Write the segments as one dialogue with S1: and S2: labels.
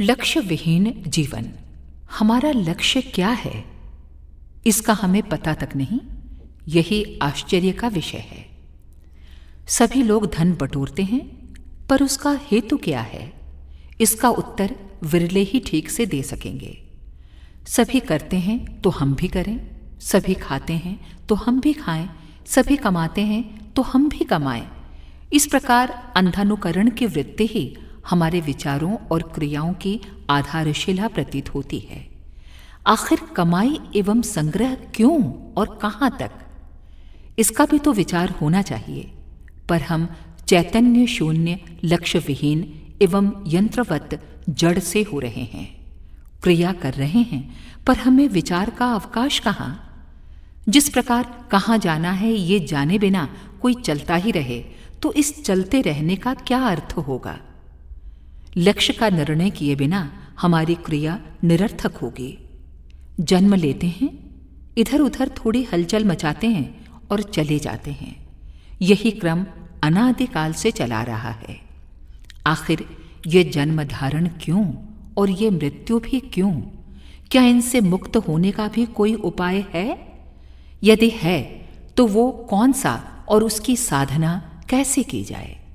S1: लक्ष्य विहीन जीवन। हमारा लक्ष्य क्या है? इसका हमें पता तक नहीं। यही आश्चर्य का विषय है। सभी लोग धन बटोरते हैं, पर उसका हेतु क्या है? इसका उत्तर विरले ही ठीक से दे सकेंगे। सभी करते हैं तो हम भी करें, सभी खाते हैं तो हम भी खाएँ, सभी कमाते हैं तो हम भी कमाएँ। इस प्रकार अंधानुकरण की वृत्ति ही हमारे विचारों और क्रियाओं की आधारशिला प्रतीत होती है। आखिर कमाई एवं संग्रह क्यों और कहाँ तक? इसका भी तो विचार होना चाहिए। पर हम चैतन्य शून्य लक्ष्य विहीन एवं यंत्रवत जड़ से हो रहे हैं। क्रिया कर रहे हैं, पर हमें विचार का अवकाश कहाँ? जिस प्रकार कहाँ जाना है, ये जाने बिना कोई चलता ही रहे तो इस चलते रहने का क्या अर्थ होगा? लक्ष्य का निर्णय किए बिना हमारी क्रिया निरर्थक होगी। जन्म लेते हैं इधर उधर थोड़ी हलचल मचाते हैं और चले जाते हैं। यही क्रम अनादिकाल से चला रहा है। आखिर ये जन्म धारण क्यों और ये मृत्यु भी क्यों? क्या इनसे मुक्त होने का भी कोई उपाय है? यदि है तो वो कौन सा और उसकी साधना कैसे की जाए?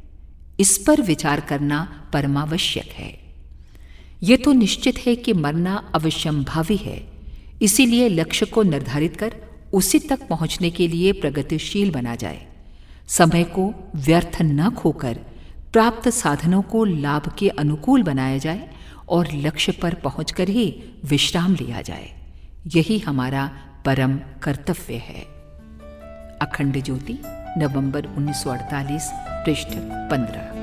S1: इस पर विचार करना परमावश्यक है। यह तो निश्चित है कि मरना अवश्यंभावी है। इसीलिए लक्ष्य को निर्धारित कर उसी तक पहुँचने के लिए प्रगतिशील बना जाए। समय को व्यर्थ न खोकर प्राप्त साधनों को लाभ के अनुकूल बनाया जाए और लक्ष्य पर पहुंचकर ही विश्राम लिया जाए। यही हमारा परम कर्तव्य है। अखंड ज्योति, नवंबर 1948 पृष्ठ 15